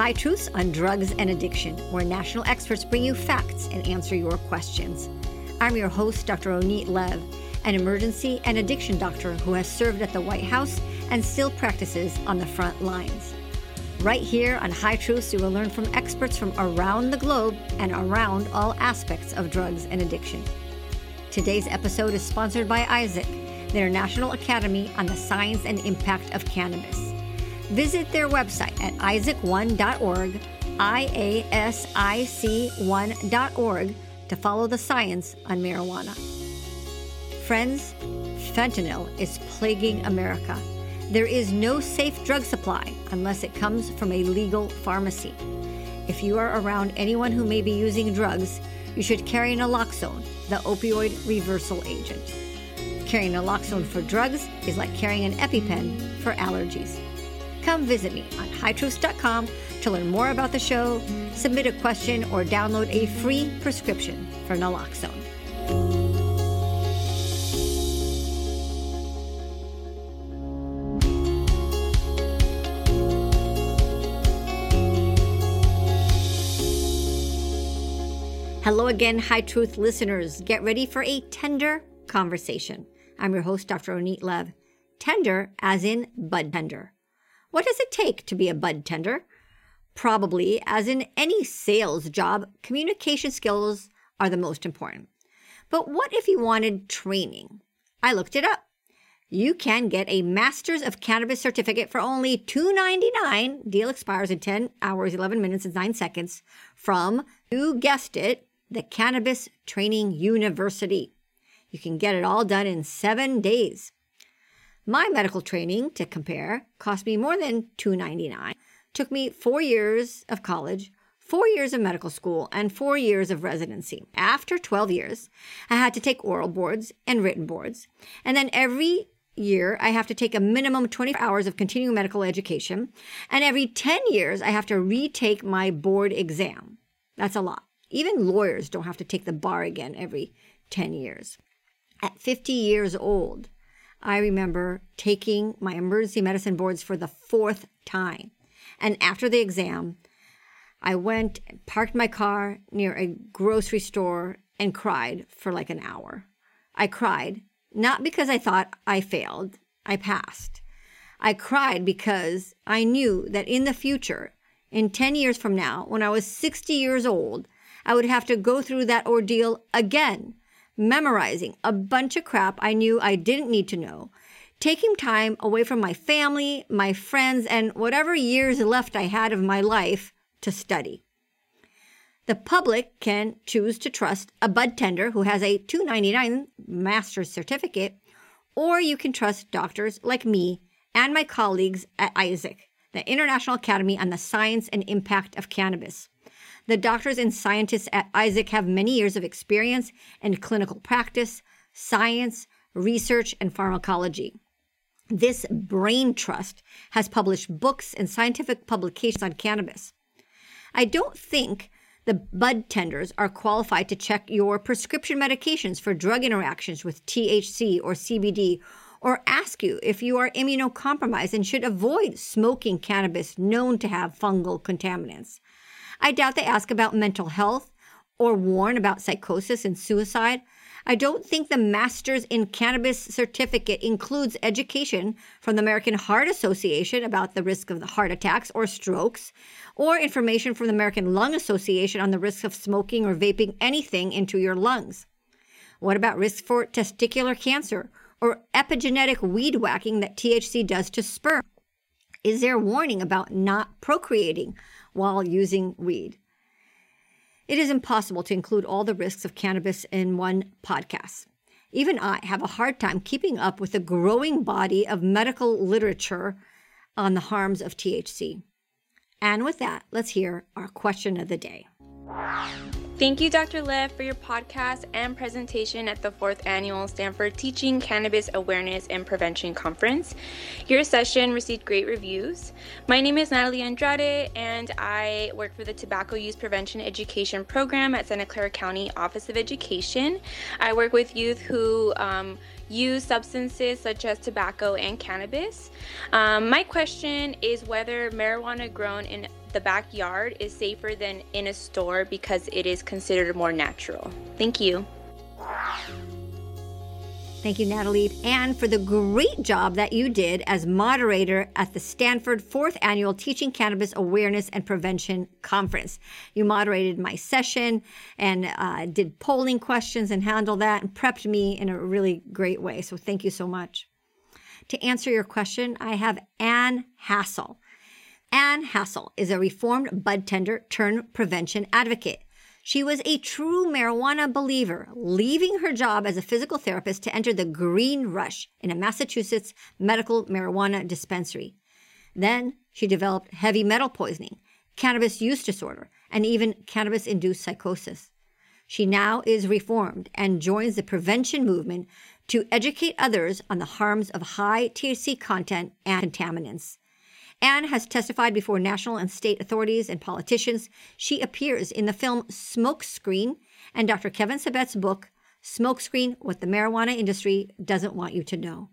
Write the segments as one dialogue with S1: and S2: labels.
S1: High Truths on Drugs and Addiction, where national experts bring you facts and answer your questions. I'm your host, Dr. Ronit Lev, an emergency and addiction doctor who has served at the White House and still practices on the front lines. Right here on High Truths, you will learn from experts from around the globe and around all aspects of drugs and addiction. Today's episode is sponsored by Isaac, their National Academy on the Science and Impact of Cannabis. Visit their website at iasic1.org, I-A-S-I-C1.org, to follow the science on marijuana. Friends, fentanyl is plaguing America. There is no safe drug supply unless it comes from a legal pharmacy. If you are around anyone who may be using drugs, you should carry naloxone, the opioid reversal agent. Carrying naloxone for drugs is like carrying an EpiPen for allergies. Come visit me on hightruths.com to learn more about the show, submit a question, or download a free prescription for naloxone. Hello again, High Truth listeners. Get ready for a tender conversation. I'm your host, Dr. Ronit Lev. Tender as in bud tender. What does it take to be a bud tender? Probably, as in any sales job, communication skills are the most important. But what if you wanted training? I looked it up. You can get a Masters of Cannabis certificate for only $2.99. Deal expires in 10 hours, 11 minutes, and 9 seconds from, you guessed it, the Cannabis Training University. You can get it all done in seven days. My medical training, to compare, cost me more than $2.99. Took me four years of college, four years of medical school, and four years of residency. After 12 years, I had to take oral boards and written boards. And then every year, I have to take a minimum 20 hours of continuing medical education. And every 10 years, I have to retake my board exam. That's a lot. Even lawyers don't have to take the bar again every 10 years. At 50 years old, I remember taking my emergency medicine boards for the fourth time. And after the exam, I went parked my car near a grocery store and cried for like an hour. I cried not because I thought I failed, I passed. I cried because I knew that in the future, in 10 years from now, when I was 60 years old, I would have to go through that ordeal again memorizing a bunch of crap I knew I didn't need to know, taking time away from my family, my friends, and whatever years left I had of my life to study. The public can choose to trust a bud tender who has a 299 master's certificate, or you can trust doctors like me and my colleagues at AISAC, the International Academy on the Science and Impact of Cannabis. The doctors and scientists at Isaac have many years of experience in clinical practice, science, research, and pharmacology. This brain trust has published books and scientific publications on cannabis. I don't think the bud tenders are qualified to check your prescription medications for drug interactions with THC or CBD or ask you if you are immunocompromised and should avoid smoking cannabis known to have fungal contaminants. I doubt they ask about mental health or warn about psychosis and suicide. I don't think the Masters in Cannabis certificate includes education from the American Heart Association about the risk of the heart attacks or strokes, or information from the American Lung Association on the risk of smoking or vaping anything into your lungs. What about risk for testicular cancer or epigenetic weed whacking that THC does to sperm? Is there warning about not procreating while using weed. It is impossible to include all the risks of cannabis in one podcast. Even I have a hard time keeping up with the growing body of medical literature on the harms of THC. And with that, let's hear our question of the day.
S2: Thank you, Dr. Lev, for your podcast and presentation at the fourth annual Stanford Teaching Cannabis Awareness and Prevention Conference. Your session received great reviews. My name is Natalie Andrade, and I work for the Tobacco Use Prevention Education Program at Santa Clara County Office of Education. I work with youth who um, use substances such as tobacco and cannabis. Um, my question is whether marijuana grown in the backyard is safer than in a store because it is considered more natural. Thank you.
S1: Thank you, Natalie, and for the great job that you did as moderator at the Stanford fourth annual Teaching Cannabis Awareness and Prevention Conference. You moderated my session and uh, did polling questions and handled that and prepped me in a really great way. So thank you so much. To answer your question, I have Anne Hassel. Anne Hassel is a reformed bud tender turned prevention advocate. She was a true marijuana believer, leaving her job as a physical therapist to enter the green rush in a Massachusetts medical marijuana dispensary. Then she developed heavy metal poisoning, cannabis use disorder, and even cannabis induced psychosis. She now is reformed and joins the prevention movement to educate others on the harms of high THC content and contaminants. Anne has testified before national and state authorities and politicians. She appears in the film Smokescreen and Dr. Kevin Sabet's book, Smokescreen What the Marijuana Industry Doesn't Want You to Know.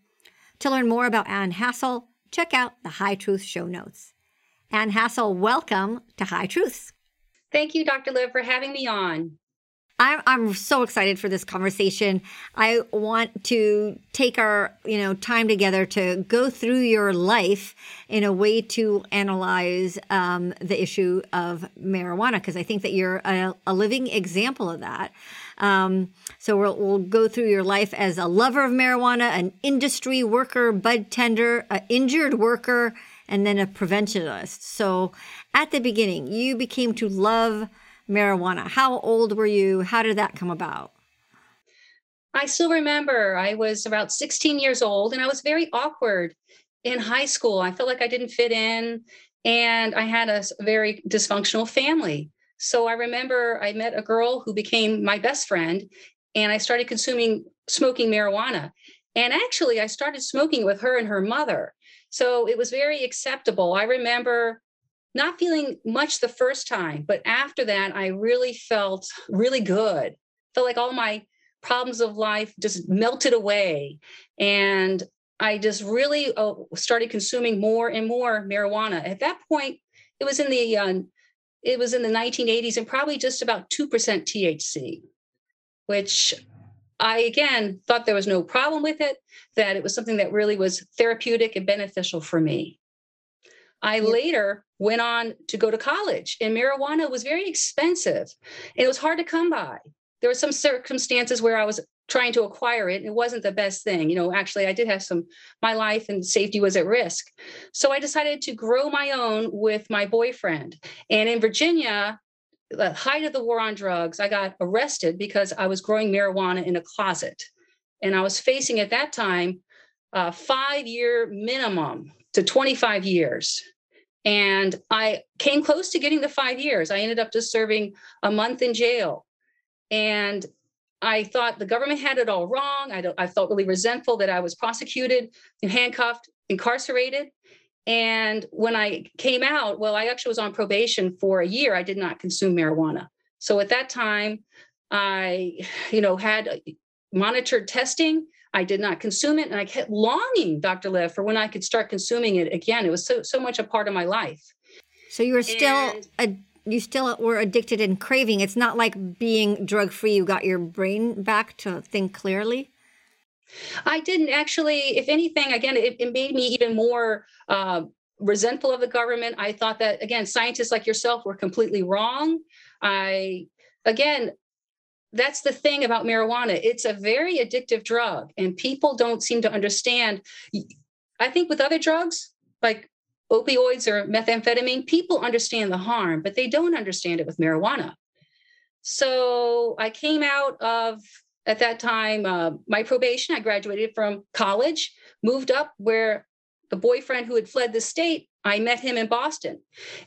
S1: To learn more about Anne Hassel, check out the High Truth show notes. Anne Hassel, welcome to High Truths.
S3: Thank you, Dr. Liv, for having me on.
S1: I'm I'm so excited for this conversation. I want to take our you know time together to go through your life in a way to analyze um, the issue of marijuana because I think that you're a, a living example of that. Um, so we'll, we'll go through your life as a lover of marijuana, an industry worker, bud tender, an injured worker, and then a preventionist. So at the beginning, you became to love marijuana. How old were you? How did that come about?
S3: I still remember I was about 16 years old and I was very awkward in high school. I felt like I didn't fit in and I had a very dysfunctional family. So I remember I met a girl who became my best friend and I started consuming smoking marijuana. And actually, I started smoking with her and her mother. So it was very acceptable. I remember not feeling much the first time, but after that, I really felt really good. Felt like all my problems of life just melted away. And I just really uh, started consuming more and more marijuana. At that point, it was in the uh, it was in the 1980s and probably just about 2% THC, which I again thought there was no problem with it, that it was something that really was therapeutic and beneficial for me. I later went on to go to college, and marijuana was very expensive. And it was hard to come by. There were some circumstances where I was trying to acquire it, and it wasn't the best thing. You know, actually, I did have some, my life and safety was at risk. So I decided to grow my own with my boyfriend. And in Virginia, the height of the war on drugs, I got arrested because I was growing marijuana in a closet. And I was facing at that time a five year minimum to 25 years. And I came close to getting the five years. I ended up just serving a month in jail. And I thought the government had it all wrong. I, I felt really resentful that I was prosecuted and handcuffed, incarcerated. And when I came out, well, I actually was on probation for a year. I did not consume marijuana. So at that time, I, you know, had monitored testing I did not consume it. And I kept longing, Dr. Liv, for when I could start consuming it again. It was so so much a part of my life.
S1: So you were still and, a, you still were addicted and craving. It's not like being drug free. You got your brain back to think clearly.
S3: I didn't actually. If anything, again, it, it made me even more uh, resentful of the government. I thought that again, scientists like yourself were completely wrong. I again that's the thing about marijuana. It's a very addictive drug, and people don't seem to understand. I think with other drugs like opioids or methamphetamine, people understand the harm, but they don't understand it with marijuana. So I came out of, at that time, uh, my probation. I graduated from college, moved up where the boyfriend who had fled the state I met him in Boston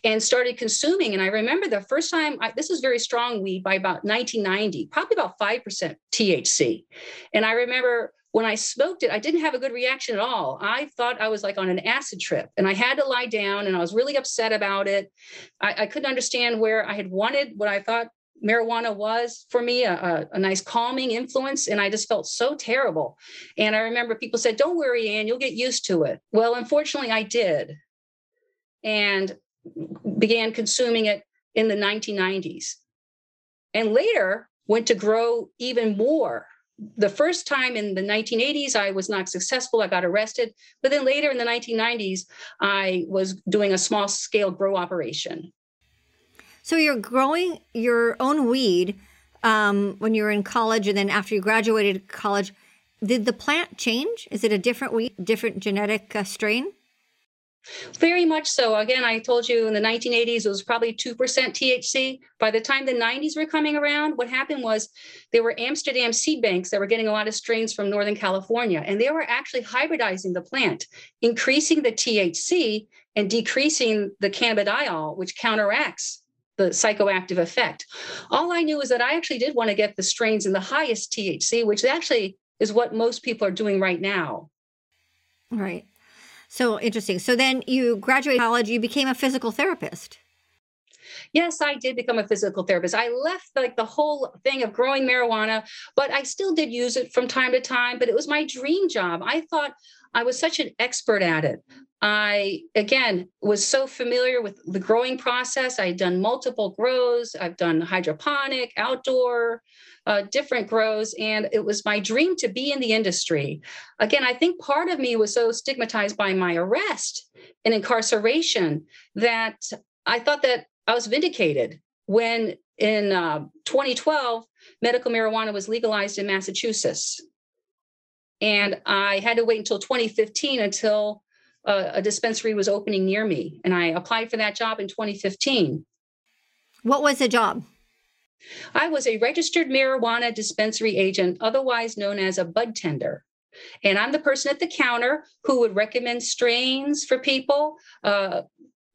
S3: and started consuming. And I remember the first time, I, this was very strong weed by about 1990, probably about 5% THC. And I remember when I smoked it, I didn't have a good reaction at all. I thought I was like on an acid trip and I had to lie down and I was really upset about it. I, I couldn't understand where I had wanted what I thought marijuana was for me a, a, a, nice calming influence and i just felt so terrible and i remember people said don't worry anne you'll get used to it well unfortunately i did and began consuming it in the 1990s. And later went to grow even more. The first time in the 1980s, I was not successful. I got arrested. But then later in the 1990s, I was doing a small scale grow operation.
S1: So you're growing your own weed um, when you were in college, and then after you graduated college, did the plant change? Is it a different weed, different genetic uh, strain?
S3: Very much so. Again, I told you in the 1980s, it was probably 2% THC. By the time the 90s were coming around, what happened was there were Amsterdam seed banks that were getting a lot of strains from Northern California, and they were actually hybridizing the plant, increasing the THC and decreasing the cannabidiol, which counteracts the psychoactive effect. All I knew was that I actually did want to get the strains in the highest THC, which actually is what most people are doing right now.
S1: Right. So interesting. So then you graduated college, you became a physical therapist.
S3: Yes, I did become a physical therapist. I left like the whole thing of growing marijuana, but I still did use it from time to time. But it was my dream job. I thought I was such an expert at it. I, again, was so familiar with the growing process. I'd done multiple grows, I've done hydroponic, outdoor, uh, different grows, and it was my dream to be in the industry. Again, I think part of me was so stigmatized by my arrest and incarceration that I thought that I was vindicated when in uh, 2012, medical marijuana was legalized in Massachusetts. And I had to wait until 2015 until uh, a dispensary was opening near me. And I applied for that job in 2015.
S1: What was the job?
S3: I was a registered marijuana dispensary agent, otherwise known as a bud tender. And I'm the person at the counter who would recommend strains for people. Uh,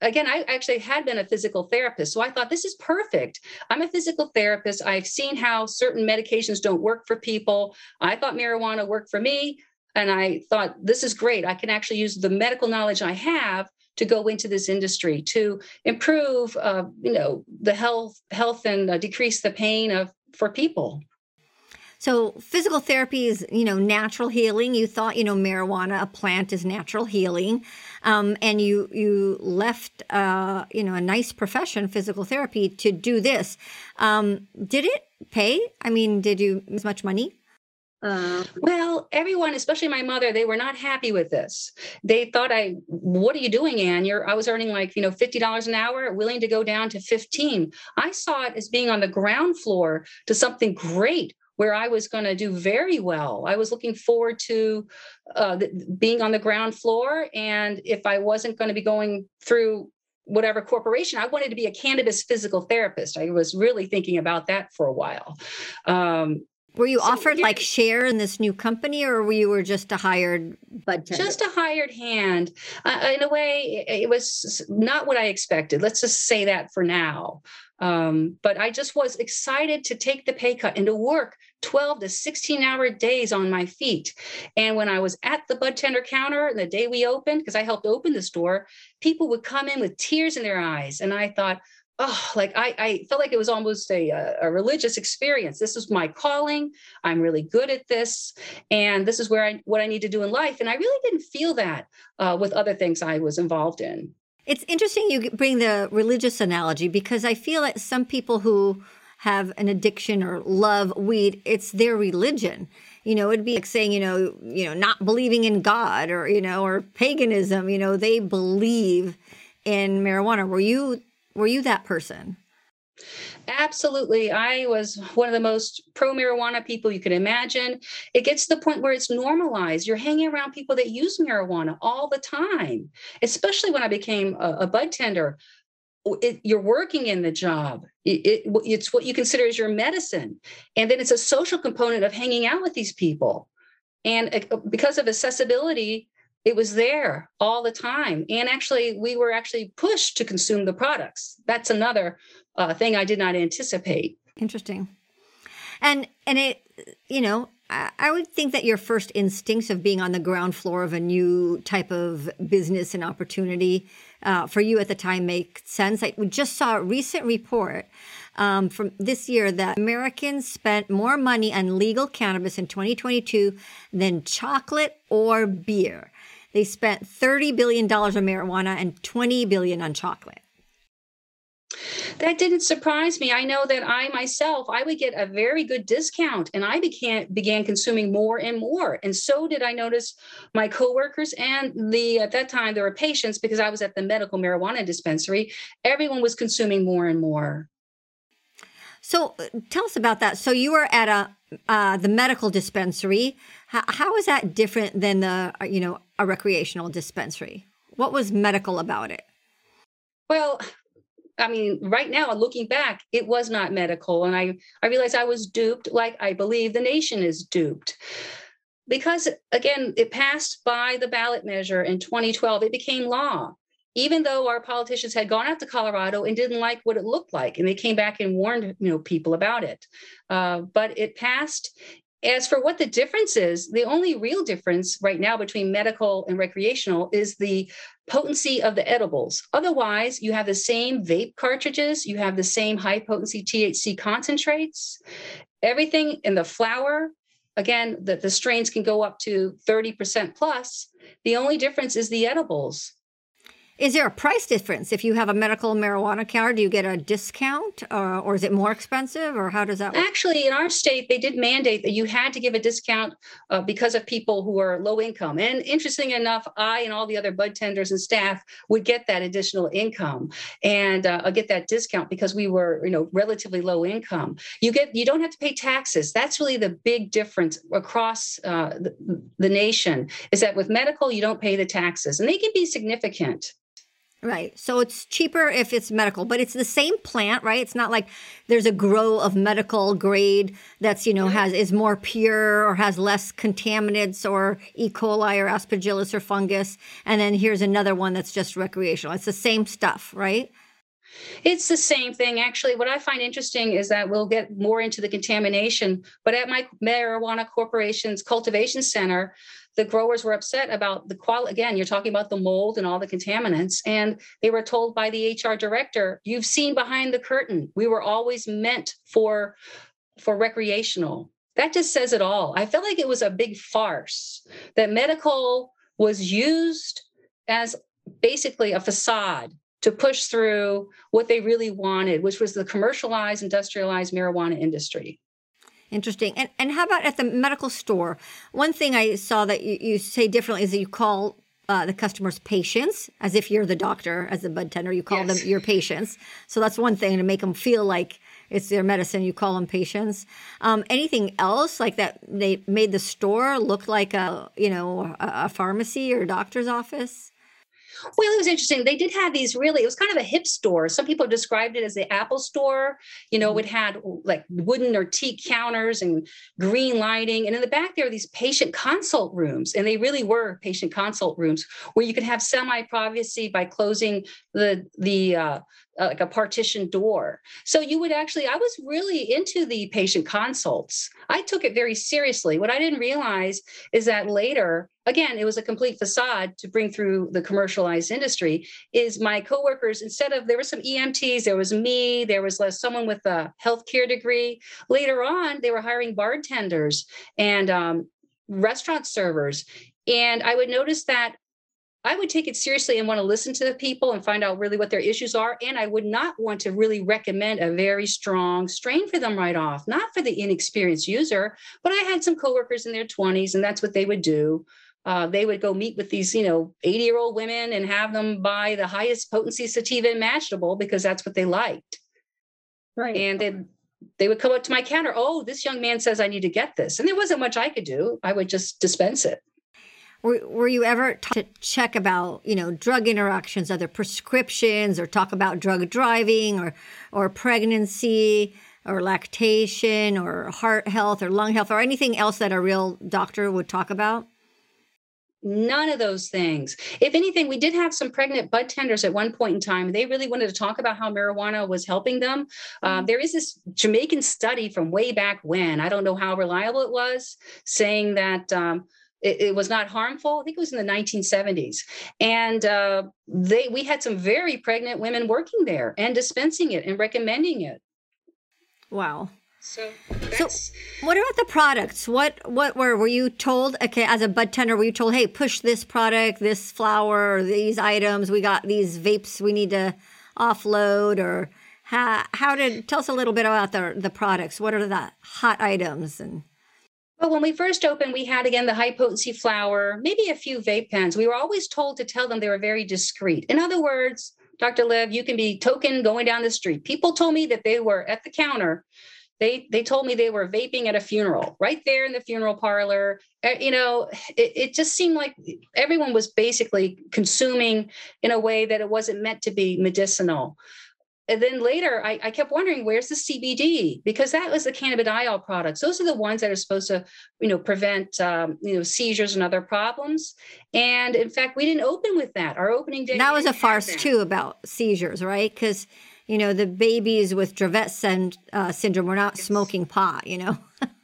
S3: again, I actually had been a physical therapist. So I thought this is perfect. I'm a physical therapist. I've seen how certain medications don't work for people. I thought marijuana worked for me. And I thought this is great. I can actually use the medical knowledge I have to go into this industry to improve, uh, you know, the health, health, and uh, decrease the pain of for people.
S1: So physical therapy is, you know, natural healing. You thought, you know, marijuana, a plant, is natural healing, um, and you you left, uh, you know, a nice profession, physical therapy, to do this. Um, did it pay? I mean, did you as much money?
S3: Uh, well, everyone, especially my mother, they were not happy with this. They thought I, what are you doing, Anne? You're, I was earning like, you know, $50 an hour, willing to go down to 15. I saw it as being on the ground floor to something great where I was going to do very well. I was looking forward to uh, being on the ground floor. And if I wasn't going to be going through whatever corporation, I wanted to be a cannabis physical therapist. I was really thinking about that for a while. Um,
S1: were you so offered like share in this new company, or were you were just a hired tender?
S3: Just a hired hand. Uh, in a way, it, was not what I expected. Let's just say that for now. Um, but I just was excited to take the pay cut and to work 12 to 16 hour days on my feet. And when I was at the bud tender counter and the day we opened, because I helped open the store, people would come in with tears in their eyes. And I thought, oh, like I, I felt like it was almost a, a religious experience. This is my calling. I'm really good at this, and this is where I what I need to do in life. And I really didn't feel that uh, with other things I was involved in.
S1: It's interesting you bring the religious analogy because I feel that some people who have an addiction or love weed, it's their religion. You know, it'd be like saying, you know, you know, not believing in God or, you know, or paganism, you know, they believe in marijuana. Were you were you that person?
S3: Absolutely. I was one of the most pro marijuana people you could imagine. It gets to the point where it's normalized. You're hanging around people that use marijuana all the time, especially when I became a, a bud tender. It, you're working in the job. It, it, it's what you consider as your medicine. And then it's a social component of hanging out with these people. And uh, because of accessibility, it was there all the time and actually we were actually pushed to consume the products that's another uh, thing i did not anticipate
S1: interesting and and it you know I would think that your first instincts of being on the ground floor of a new type of business and opportunity uh, for you at the time make sense. I just saw a recent report um, from this year that Americans spent more money on legal cannabis in 2022 than chocolate or beer. They spent $30 billion on marijuana and 20 billion on chocolate.
S3: That didn't surprise me. I know that I myself, I would get a very good discount and I began began consuming more and more. And so did I notice my coworkers and the at that time there were patients because I was at the medical marijuana dispensary. Everyone was consuming more and more.
S1: So uh, tell us about that. So you were at a uh, the medical dispensary. How, how is that different than the uh, you know a recreational dispensary? What was medical about it?
S3: Well, I mean, right now, looking back, it was not medical. And I, I realized I was duped, like I believe the nation is duped. Because again, it passed by the ballot measure in 2012, it became law. Even though our politicians had gone out to Colorado and didn't like what it looked like, and they came back and warned you know people about it, uh, but it passed as for what the difference is, the only real difference right now between medical and recreational is the potency of the edibles. Otherwise, you have the same vape cartridges, you have the same high potency THC concentrates, everything in the flower. Again, the, the strains can go up to 30% plus. The only difference is the edibles.
S1: Is there a price difference if you have a medical marijuana card? Do you get a discount, uh, or is it more expensive, or how does that?
S3: Work? Actually, in our state, they did mandate that you had to give a discount uh, because of people who are low income. And interesting enough, I and all the other bud tenders and staff would get that additional income and uh, get that discount because we were, you know, relatively low income. You get, you don't have to pay taxes. That's really the big difference across uh, the, the nation. Is that with medical, you don't pay the taxes, and they can be significant.
S1: Right. So it's cheaper if it's medical, but it's the same plant, right? It's not like there's a grow of medical grade that's, you know, has is more pure or has less contaminants or E. coli or aspergillus or fungus. And then here's another one that's just recreational. It's the same stuff, right?
S3: It's the same thing. Actually, what I find interesting is that we'll get more into the contamination, but at my marijuana corporation's cultivation center, the growers were upset about the quality. Again, you're talking about the mold and all the contaminants. And they were told by the HR director, you've seen behind the curtain. We were always meant for, for recreational. That just says it all. I felt like it was a big farce that medical was used as basically a facade to push through what they really wanted, which was the commercialized, industrialized marijuana industry.
S1: Interesting. And and how about at the medical store? One thing I saw that you, you say differently is that you call uh, the customers patients, as if you're the doctor, as the bud tender. You call yes. them your patients. So that's one thing to make them feel like it's their medicine. You call them patients. Um, anything else like that? They made the store look like a you know a, a pharmacy or a doctor's office.
S3: Well, it was interesting. They did have these really, it was kind of a hip store. Some people described it as the Apple store. You know, it mm-hmm. had like wooden or teak counters and green lighting. And in the back, there were these patient consult rooms. And they really were patient consult rooms where you could have semi privacy by closing the, the, uh, uh, like a partition door. So you would actually, I was really into the patient consults. I took it very seriously. What I didn't realize is that later, again, it was a complete facade to bring through the commercialized industry. Is my coworkers, instead of there were some EMTs, there was me, there was someone with a healthcare degree. Later on, they were hiring bartenders and um, restaurant servers. And I would notice that I would take it seriously and want to listen to the people and find out really what their issues are. And I would not want to really recommend a very strong strain for them right off, not for the inexperienced user. But I had some coworkers in their 20s, and that's what they would do. Uh, they would go meet with these, you know, 80 year old women and have them buy the highest potency sativa imaginable because that's what they liked. Right. And they they would come up to my counter. Oh, this young man says I need to get this, and there wasn't much I could do. I would just dispense it.
S1: Were, were you ever to check about you know drug interactions, other prescriptions, or talk about drug driving, or or pregnancy, or lactation, or heart health, or lung health, or anything else that a real doctor would talk about?
S3: None of those things. If anything, we did have some pregnant bud tenders at one point in time. They really wanted to talk about how marijuana was helping them. Uh, mm-hmm. there is this Jamaican study from way back when, I don't know how reliable it was, saying that. Um, it, it, was not harmful. I think it was in the 1970s, and uh, they we had some very pregnant women working there and dispensing it and recommending it.
S1: Wow. So, so what about the products? What what were were you told? Okay, as a bud tender, were you told, hey, push this product, this flower, these items? We got these vapes we need to offload, or how, how did tell us a little bit about the the products? What are the hot items and
S3: well, when we first opened, we had again the high potency flower, maybe a few vape pens. We were always told to tell them they were very discreet. In other words, Dr. Liv, you can be token going down the street. People told me that they were at the counter. They they told me they were vaping at a funeral, right there in the funeral parlor. Uh, you know, it, it just seemed like everyone was basically consuming in a way that it wasn't meant to be medicinal and then later I, I, kept wondering where's the cbd because that was the cannabidiol products. Those are the ones that are supposed to you know prevent um, you know seizures and other problems. And in fact we didn't open with that. Our opening day
S1: that was a farce too about seizures right? Because you know the babies with dravet uh, syndrome were not yes. smoking pot you know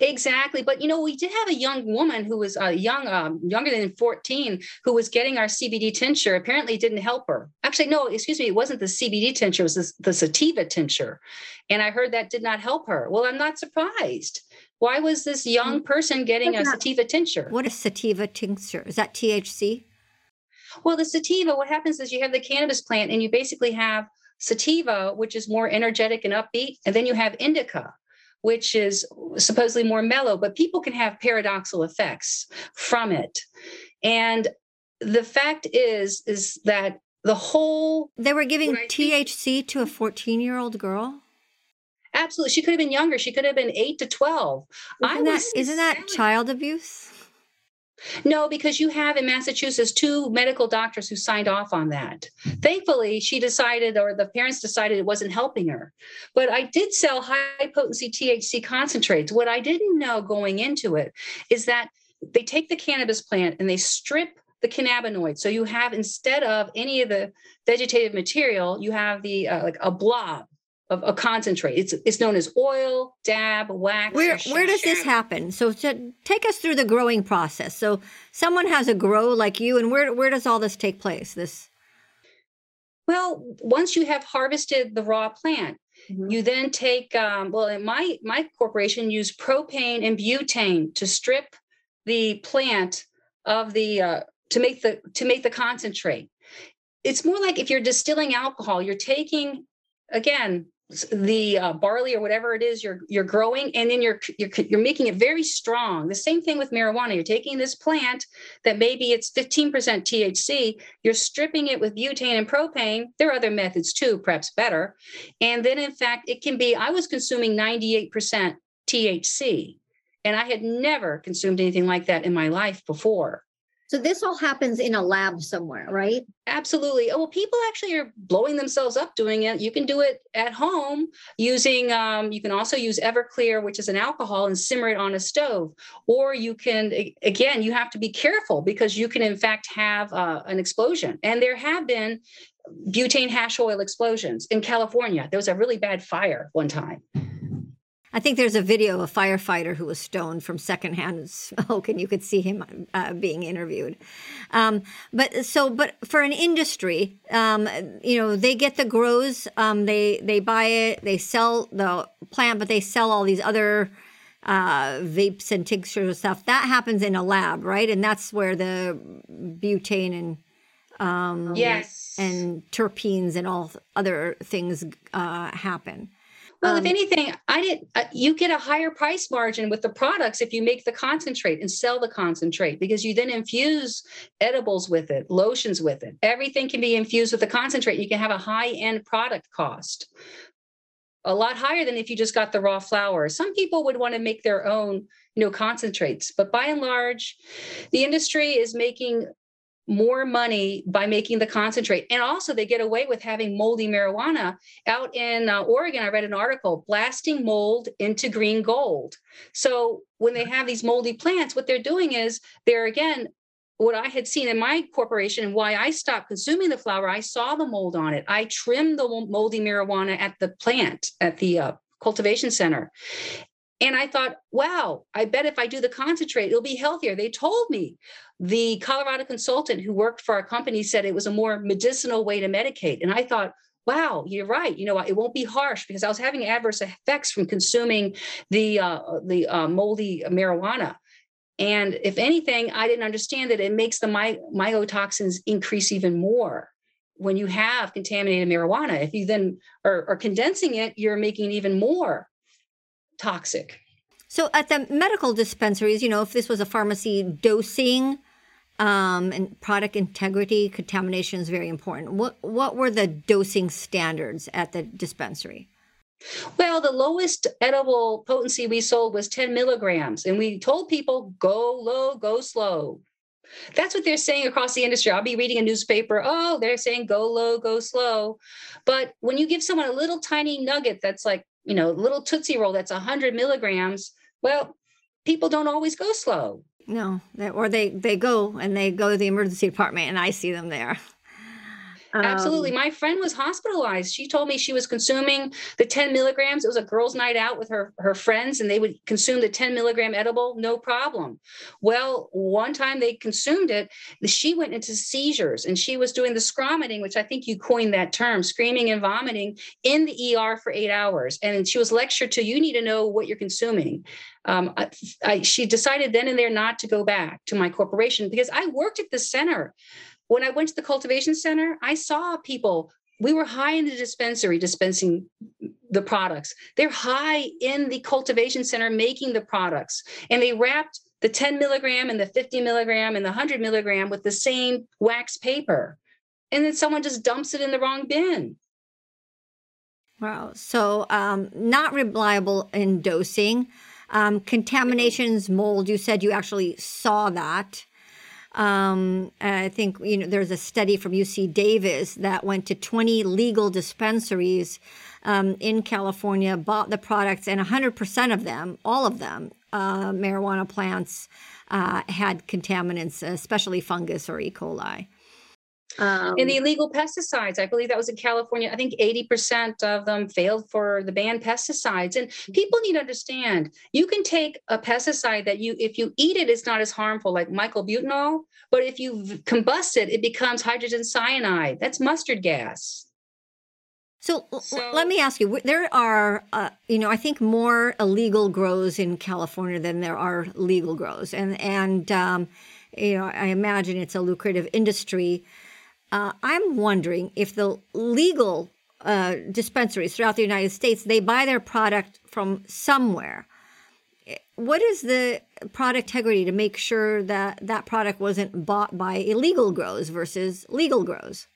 S3: Exactly. But, you know, we did have a young woman who was uh, young, um, younger than 14, who was getting our CBD tincture. Apparently, it didn't help her. Actually, no, excuse me, it wasn't the CBD tincture, it was the, the sativa tincture. And I heard that did not help her. Well, I'm not surprised. Why was this young mm. person getting a sativa tincture?
S1: What is sativa tincture? Is that THC?
S3: Well, the sativa, what happens is you have the cannabis plant and you basically have sativa, which is more energetic and upbeat, and then you have indica, which is supposedly more mellow, but people can have paradoxical effects from it. And the fact is, is that the whole
S1: they were giving THC think, to a 14 year old girl.
S3: Absolutely, she could have been younger. She could have been eight to 12.
S1: Isn't, that, isn't that child abuse?
S3: No, because you have in Massachusetts two medical doctors who signed off on that. Thankfully, she decided, or the parents decided it wasn't helping her. But I did sell high potency THC concentrates. What I didn't know going into it is that they take the cannabis plant and they strip the cannabinoids. So you have instead of any of the vegetative material, you have the uh, like a blob of a concentrate. It's it's known as oil, dab, wax.
S1: Where where does this happen? So take us through the growing process. So someone has a grow like you, and where where does all this take place? This.
S3: Well, once you have harvested the raw plant, mm-hmm. you then take. Um, well, in my my corporation use propane and butane to strip the plant of the uh, to make the to make the concentrate. It's more like if you're distilling alcohol, you're taking again the uh, barley or whatever it is you're you're growing and then you're, you're you're making it very strong. The same thing with marijuana. You're taking this plant that maybe it's 15% THC you're stripping it with butane and propane. There are other methods too perhaps better. And then in fact it can be I was consuming 98% THC and I had never consumed anything like that in my life before
S1: so this all happens in a lab somewhere, right?
S3: Absolutely. Oh, well, people actually are blowing themselves up doing it. You can do it at home using, um, you can also use Everclear, which is an alcohol, and simmer it on a stove. Or you can, again, you have to be careful because you can, in fact, have uh, an explosion. And there have been butane hash oil explosions in California. There was a really bad fire one time.
S1: I think there's a video of a firefighter who was stoned from secondhand smoke, and you could see him uh, being interviewed. Um, but so, but for an industry, um, you know, they get the grows, um, they they buy it, they sell the plant, but they sell all these other uh, vapes and tinctures and stuff. That happens in a lab, right? And that's where the butane and um,
S3: yes,
S1: and terpenes and all other things uh, happen.
S3: Well, um, if anything, I did. Uh, you get a higher price margin with the products if you make the concentrate and sell the concentrate because you then infuse edibles with it, lotions with it. Everything can be infused with the concentrate. You can have a high end product cost, a lot higher than if you just got the raw flower. Some people would want to make their own, you know, concentrates, but by and large, the industry is making more money by making the concentrate. And also, they get away with having moldy marijuana. Out in uh, Oregon, I read an article blasting mold into green gold. So, when they have these moldy plants, what they're doing is they're again, what I had seen in my corporation and why I stopped consuming the flower, I saw the mold on it. I trimmed the moldy marijuana at the plant, at the uh, cultivation center. And I thought, wow, I bet if I do the concentrate, it'll be healthier. They told me the Colorado consultant who worked for our company said it was a more medicinal way to medicate. And I thought, wow, you're right. You know, it won't be harsh because I was having adverse effects from consuming the uh, the uh, moldy marijuana. And if anything, I didn't understand that it makes the my- mycotoxins increase even more when you have contaminated marijuana. If you then are, are condensing it, you're making even more toxic.
S1: So at the medical dispensaries, you know, if this was a pharmacy dosing um, and product integrity, contamination is very important. What what were the dosing standards at the dispensary?
S3: Well, the lowest edible potency we sold was 10 milligrams, and we told people go low, go slow. That's what they're saying across the industry. I'll be reading a newspaper. Oh, they're saying go low, go slow. But when you give someone a little tiny nugget that's like, you know, little Tootsie Roll that's 100 milligrams, well, people don't always go slow.
S1: No, or they they go and they go to the emergency department, and I see them there.
S3: Absolutely. Um, My friend was hospitalized. She told me she was consuming the 10 milligrams. It was a girls' night out with her, her friends, and they would consume the 10 milligram edible, no problem. Well, one time they consumed it, she went into seizures and she was doing the scromiting, which I think you coined that term, screaming and vomiting in the ER for eight hours. And she was lectured to, you need to know what you're consuming. Um, I, I, she decided then and there not to go back to my corporation because I worked at the center when I went to the cultivation center, I saw people. We were high in the dispensary dispensing the products. They're high in the cultivation center making the products. And they wrapped the 10 milligram and the 50 milligram and the 100 milligram with the same wax paper. And then someone just dumps it in the wrong bin.
S1: Wow. So, um, not reliable in dosing. Um, contaminations, mold, you said you actually saw that. Um, I think you know there's a study from UC Davis that went to 20 legal dispensaries um, in California, bought the products, and 100% of them, all of them, uh, marijuana plants uh, had contaminants, especially fungus or E. coli.
S3: Um, the illegal pesticides, I believe that was in California. I think 80% of them failed for the banned pesticides. And people need to understand you can take a pesticide that you, if you eat it, it's not as harmful, like myclobutanol. But if you combust it, it becomes hydrogen cyanide. That's mustard gas.
S1: So, so, let me ask you: There are, uh, you know, I think more illegal grows in California than there are legal grows, and and um, you know, I imagine it's a lucrative industry. Uh, I'm wondering if the legal uh, dispensaries throughout the United States they buy their product from somewhere. What is the product integrity to make sure that that product wasn't bought by illegal grows versus legal grows?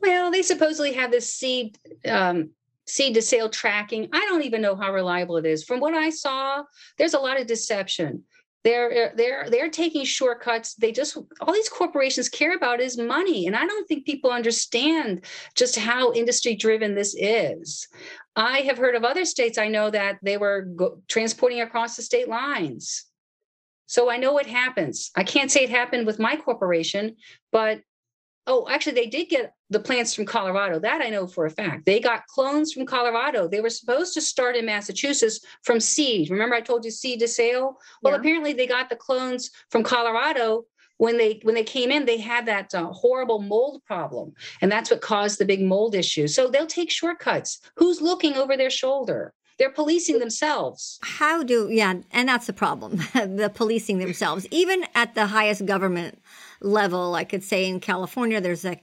S3: Well, they supposedly have this seed um, seed to sale tracking. I don't even know how reliable it is. From what I saw, there's a lot of deception they're they're they're taking shortcuts. They just all these corporations care about is money. And i don't think people understand just how industry driven this is. I have heard of other states i know that they were go- transporting across the state lines. So i know what happens. I can't say it happened with my corporation but Oh, actually, they did get the plants from Colorado. That I know for a fact. They got clones from Colorado. They were supposed to start in Massachusetts from seed. Remember, I told you seed to sale. Well, yeah. apparently, they got the clones from Colorado. When they when they came in, they had that uh, horrible mold problem, and that's what caused the big mold issue. So they'll take shortcuts. Who's looking over their shoulder? They're policing themselves.
S1: How do yeah, and that's the problem. the policing themselves, even at the highest government level. I could say in California, there's a,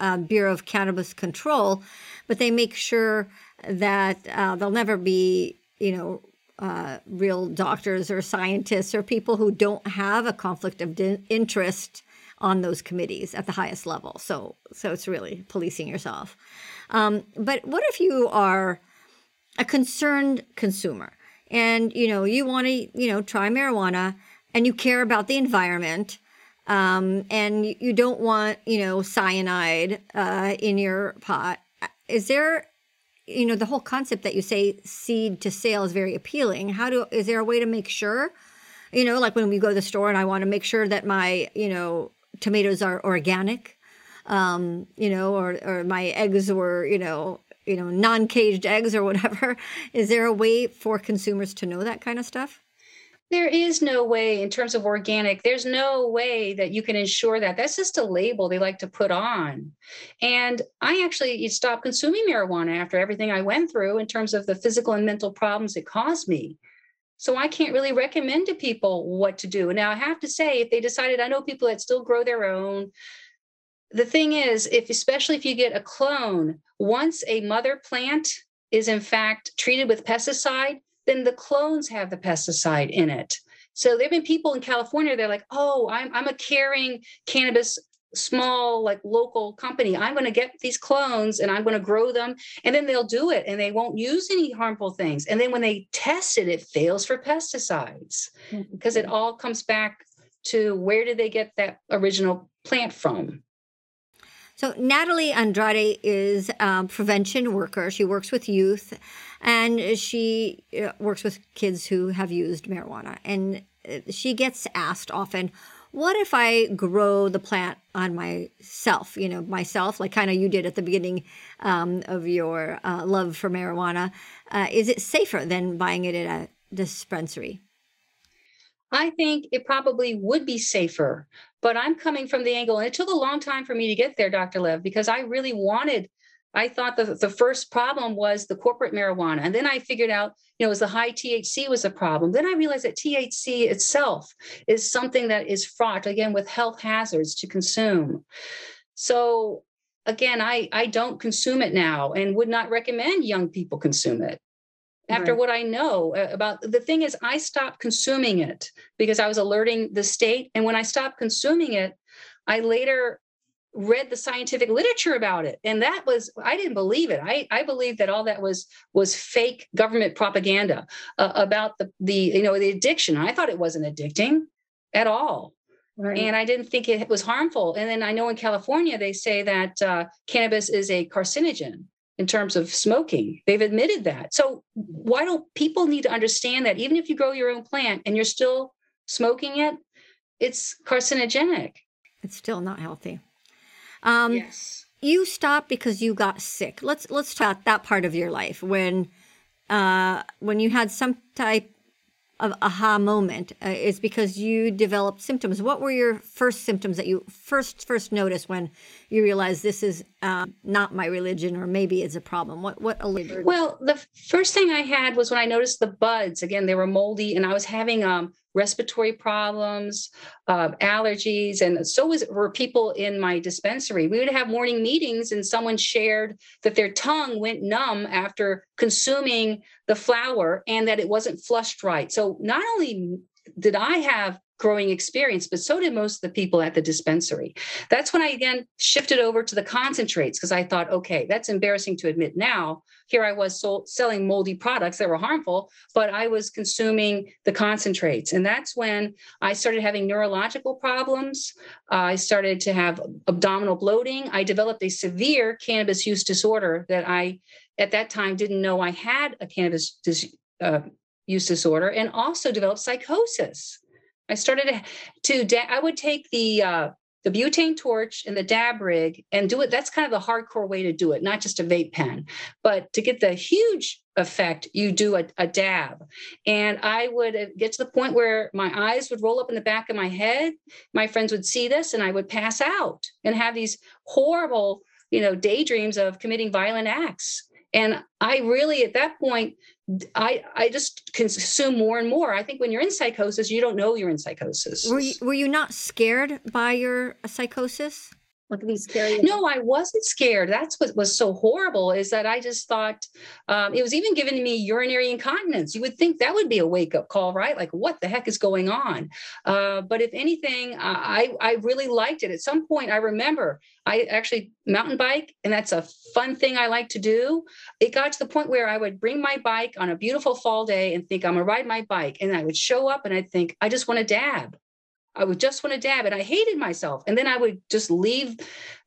S1: a Bureau of Cannabis Control, but they make sure that uh, there'll never be, you know, uh, real doctors or scientists or people who don't have a conflict of interest on those committees at the highest level. So, so it's really policing yourself. Um, but what if you are a concerned consumer and you know you want to you know try marijuana and you care about the environment um, and you, don't want you know cyanide uh, in your pot. Is there you know the whole concept that you say seed to sale is very appealing? How do is there a way to make sure? You know, like when we go to the store and I want to make sure that my you know tomatoes are organic, um, you know, or or my eggs were you know you know non-caged eggs or whatever. Is there a way for consumers to know that kind of stuff?
S3: There is no way in terms of organic there's no way that you can ensure that. That's just a label they like to put on. And i actually stopped consuming marijuana after everything i went through in terms of the physical and mental problems it caused me. So i can't really recommend to people what to do. Now i have to say if they decided i know people that still grow their own the thing is, if especially if you get a clone, once a mother plant is in fact treated with pesticide, then the clones have the pesticide in it. So there have been people in California, they're like, oh, I'm, I'm a caring cannabis small like local company i'm going to get these clones and i'm going to grow them and then they'll do it and they won't use any harmful things and then when they test it it fails for pesticides because mm-hmm. it all comes back to where did they get that original plant from
S1: so Natalie Andrade is a prevention worker. She works with youth, and she uh, works with kids who have used marijuana. And uh, she gets asked often, what if I grow the plant on myself, you know, myself, like kind of you did at the beginning um, of your uh, love for marijuana? Uh, is it safer than buying it at a dispensary?
S3: I think it probably would be safer, but I'm coming from the angle, and it took a long time for me to get there, Dr. Lev, because I really wanted I thought that the first problem was the corporate marijuana. And then I figured out, you know, it was the high THC was a problem. Then I realized that THC itself is something that is fraught again with health hazards to consume. So again, I, I don't consume it now and would not recommend young people consume it. After right. what I know uh, about the thing is, I stopped consuming it because I was alerting the state. And when I stopped consuming it, I later read the scientific literature about it. And that was i didn't believe it. I i believed that all that was was fake government propaganda uh, about the the you know the addiction. I thought it wasn't addicting at all. Right. and i didn't think it was harmful. And then i know in california they say that uh, cannabis is a carcinogen in terms of smoking. They've admitted that. So why don't people need to understand that even if you grow your own plant and you're still smoking it it's carcinogenic?
S1: It's still not healthy um,
S3: yes.
S1: You stopped because you got sick. Let's let's talk that part of your life when uh, when you had some type of aha moment uh, is because you developed symptoms. What were your first symptoms that you first first noticed when you realized this is uh, not my religion or maybe it's a problem? What what
S3: alert? Well, the first thing I had was when I noticed the buds. Again, they were moldy, and I was having um, respiratory problems, uh, allergies, and so was, were people in my dispensary. We would have morning meetings, and someone shared that their tongue went numb after consuming the flower and that it wasn't flushed right. So not only did I have growing experience, but so did most of the people at the dispensary. That's when I again shifted over to the concentrates because I thought, okay, that's embarrassing to admit now. Here I was sold, selling moldy products that were harmful, but I was consuming the concentrates. And that's when I started having neurological problems. Uh, I started to have abdominal bloating. I developed a severe cannabis use disorder that I, at that time, didn't know I had a cannabis dis- uh, use disorder and also developed psychosis I started to, to I would take the uh, the butane torch and the dab rig and do it. That's kind of the hardcore way to do it, not just a vape pen, but to get the huge effect, you do a, a dab. And I would uh, get to the point where my eyes would roll up in the back of my head. My friends would see this, and I would pass out and have these horrible, you know, daydreams of committing violent acts. And I really, at that point, I I just consume more and more. I think when you're in psychosis, you don't know you're in psychosis.
S1: Were you, were you not scared by your psychosis?
S3: Look at these scary. No, I wasn't scared. That's what was so horrible is that I just thought um, it was even given to me urinary incontinence. You would think that would be a wake up call, right? Like, what the heck is going on? Uh, but if anything, I I really liked it. At some point, I remember I actually mountain bike, and that's a fun thing I like to do. It got to the point where I would bring my bike on a beautiful fall day and think I'm gonna ride my bike, and I would show up and I'd think I just want to dab. I would just want to dab and I hated myself. And then I would just leave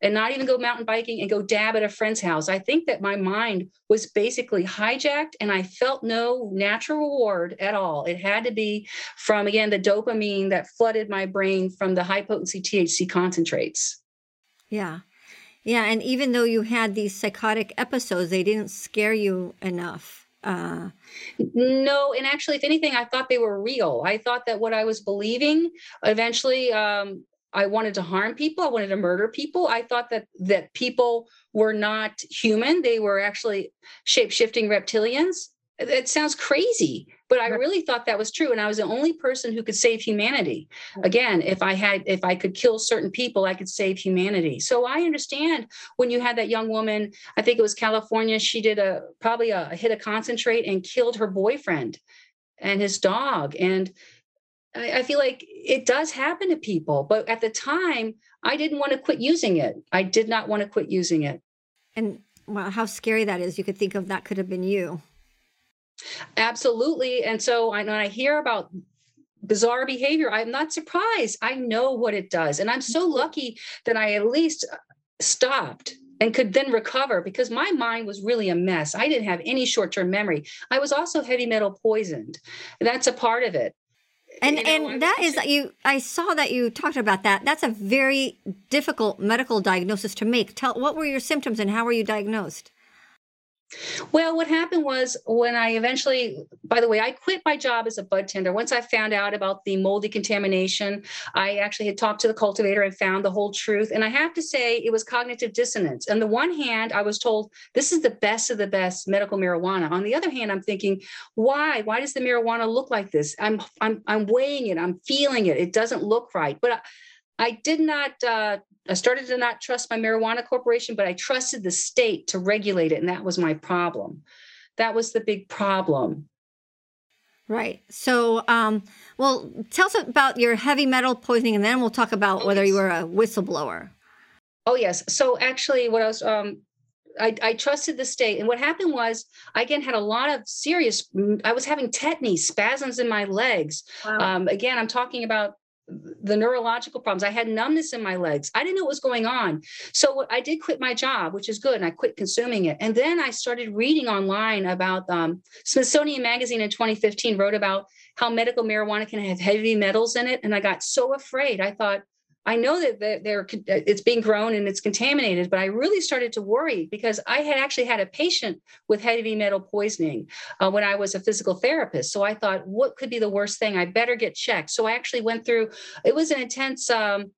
S3: and not even go mountain biking and go dab at a friend's house. I think that my mind was basically hijacked and I felt no natural reward at all. It had to be from, again, the dopamine that flooded my brain from the high potency THC concentrates.
S1: Yeah. Yeah. And even though you had these psychotic episodes, they didn't scare you enough. Uh,
S3: no, and actually, if anything, I thought they were real. I thought that what I was believing eventually. Um, I wanted to harm people. I wanted to murder people. I thought that that people were not human. They were actually shape shifting reptilians. It sounds crazy, but I really thought that was true. And I was the only person who could save humanity. Again, if I had, if I could kill certain people, I could save humanity. So I understand when you had that young woman, I think it was California, she did a probably a, a hit a concentrate and killed her boyfriend and his dog. And I, I feel like it does happen to people. But at the time, I didn't want to quit using it. I did not want to quit using it.
S1: And well, how scary that is. You could think of that could have been you.
S3: Absolutely. And so when I hear about bizarre behavior, I'm not surprised. I know what it does. And I'm so mm-hmm. lucky that I at least uh, stopped and could then recover because my mind was really a mess. I didn't have any short term memory. I was also heavy metal poisoned. That's a part of it.
S1: And you know, and that is you I saw that you talked about that. That's a very difficult medical diagnosis to make. Tell what were your symptoms and how were you diagnosed?
S3: Well, what happened was when I eventually, by the way, I quit my job as a bud tender. Once I found out about the moldy contamination, I actually had talked to the cultivator and found the whole truth. And I have to say, it was cognitive dissonance. On the one hand, I was told this is the best of the best medical marijuana. On the other hand, I'm thinking, why? Why does the marijuana look like this? I'm I'm I'm weighing it. I'm feeling it. It doesn't look right. But I, I did not uh, I started to not trust my marijuana corporation, but I trusted the state to regulate it. And that was my problem. That was the big problem.
S1: Right. So, um, well, tell us about your heavy metal poisoning, and then we'll talk about oh, whether you were a whistleblower.
S3: Oh, yes. So, actually, what I was, um, I, I, trusted the state. And what happened was, I again had a lot of serious, I was having tetany, spasms in my legs. Wow. Um, again, I'm talking about the neurological problems. I had numbness in my legs. I didn't know what was going on. So I did quit my job, which is good, and I quit consuming it. And then I started reading online about um, Smithsonian Magazine in 2015 wrote about how medical marijuana can have heavy metals in it, and I got so afraid. I thought, I know that they're, it's being grown and it's contaminated, but I really started to worry because I had actually had a patient with heavy metal poisoning uh, when I was a physical therapist. So I thought, what could be the worst thing? I better get checked. So I actually went through. It was an intense. Um,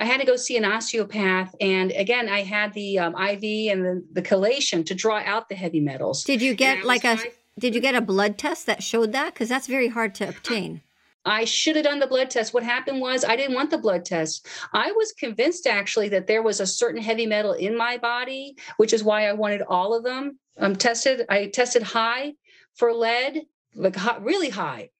S3: I had to go see an osteopath, and again, I had the um, IV and the, the chelation to draw out the heavy metals.
S1: Did you get like a? Did you get a blood test that showed that? Because that's very hard to obtain.
S3: I should have done the blood test. What happened was I didn't want the blood test. I was convinced actually that there was a certain heavy metal in my body, which is why I wanted all of them um, tested. I tested high for lead, like hot, really high.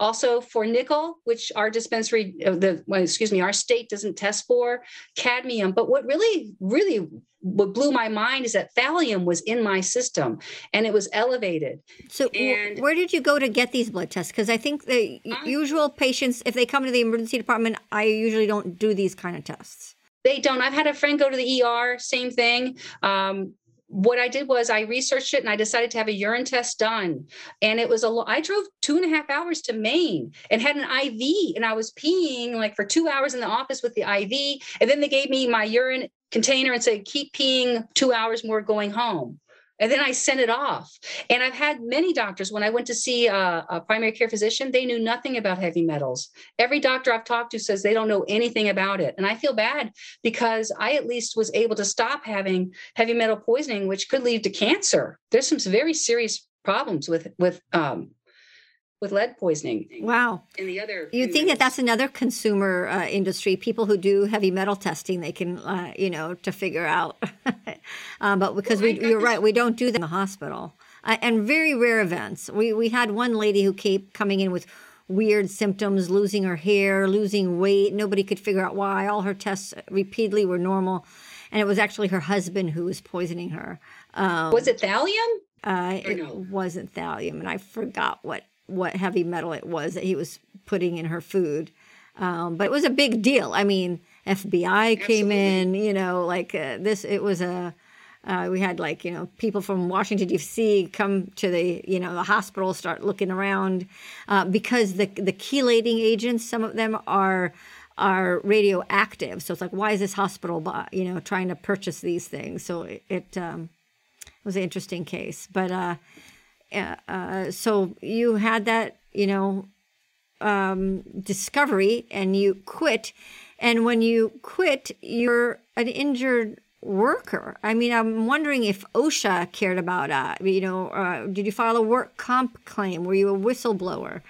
S3: Also for nickel, which our dispensary, uh, the well, excuse me, our state doesn't test for cadmium. But what really, really what blew my mind is that thallium was in my system and it was elevated.
S1: So, and where did you go to get these blood tests? Because I think the I, usual patients, if they come to the emergency department, I usually don't do these kind of tests.
S3: They don't. I've had a friend go to the ER, same thing. Um, what I did was I researched it and I decided to have a urine test done. And it was a I drove two and a half hours to Maine and had an IV and I was peeing like for two hours in the office with the IV. And then they gave me my urine container and said, keep peeing two hours more going home. And then I sent it off. And I've had many doctors, when I went to see a, a, primary care physician, they knew nothing about heavy metals. Every doctor I've talked to says they don't know anything about it. And I feel bad because I at least was able to stop having heavy metal poisoning, which could lead to cancer. There's some very serious problems with, with um, with lead poisoning.
S1: Wow.
S3: And the other,
S1: you think that that's another consumer uh, industry? People who do heavy metal testing, they can, uh, you know, to figure out. um, but because well, we, you're right, we don't do that in the hospital. Uh, and very rare events. We we had one lady who kept coming in with weird symptoms, losing her hair, losing weight. Nobody could figure out why. All her tests repeatedly were normal, and it was actually her husband who was poisoning her.
S3: Um, was it thallium?
S1: Uh, it no? wasn't thallium, and I forgot what what heavy metal it was that he was putting in her food. Um, but it was a big deal. I mean, FBI came in, you know, like uh, this, it was a, uh, we had like, you know, people from Washington, D.C. come to the, you know, the hospital, start looking around uh, because the, the chelating agents, some of them are, are radioactive. So it's like, why is this hospital, you know, trying to purchase these things? So it, it um, was an interesting case. But uh, uh, so you had that, you know, um, discovery and you quit. And when you quit, you're an injured worker. I mean, I'm wondering if OSHA cared about, uh, you know, uh, did you file a work comp claim? Were you a whistleblower?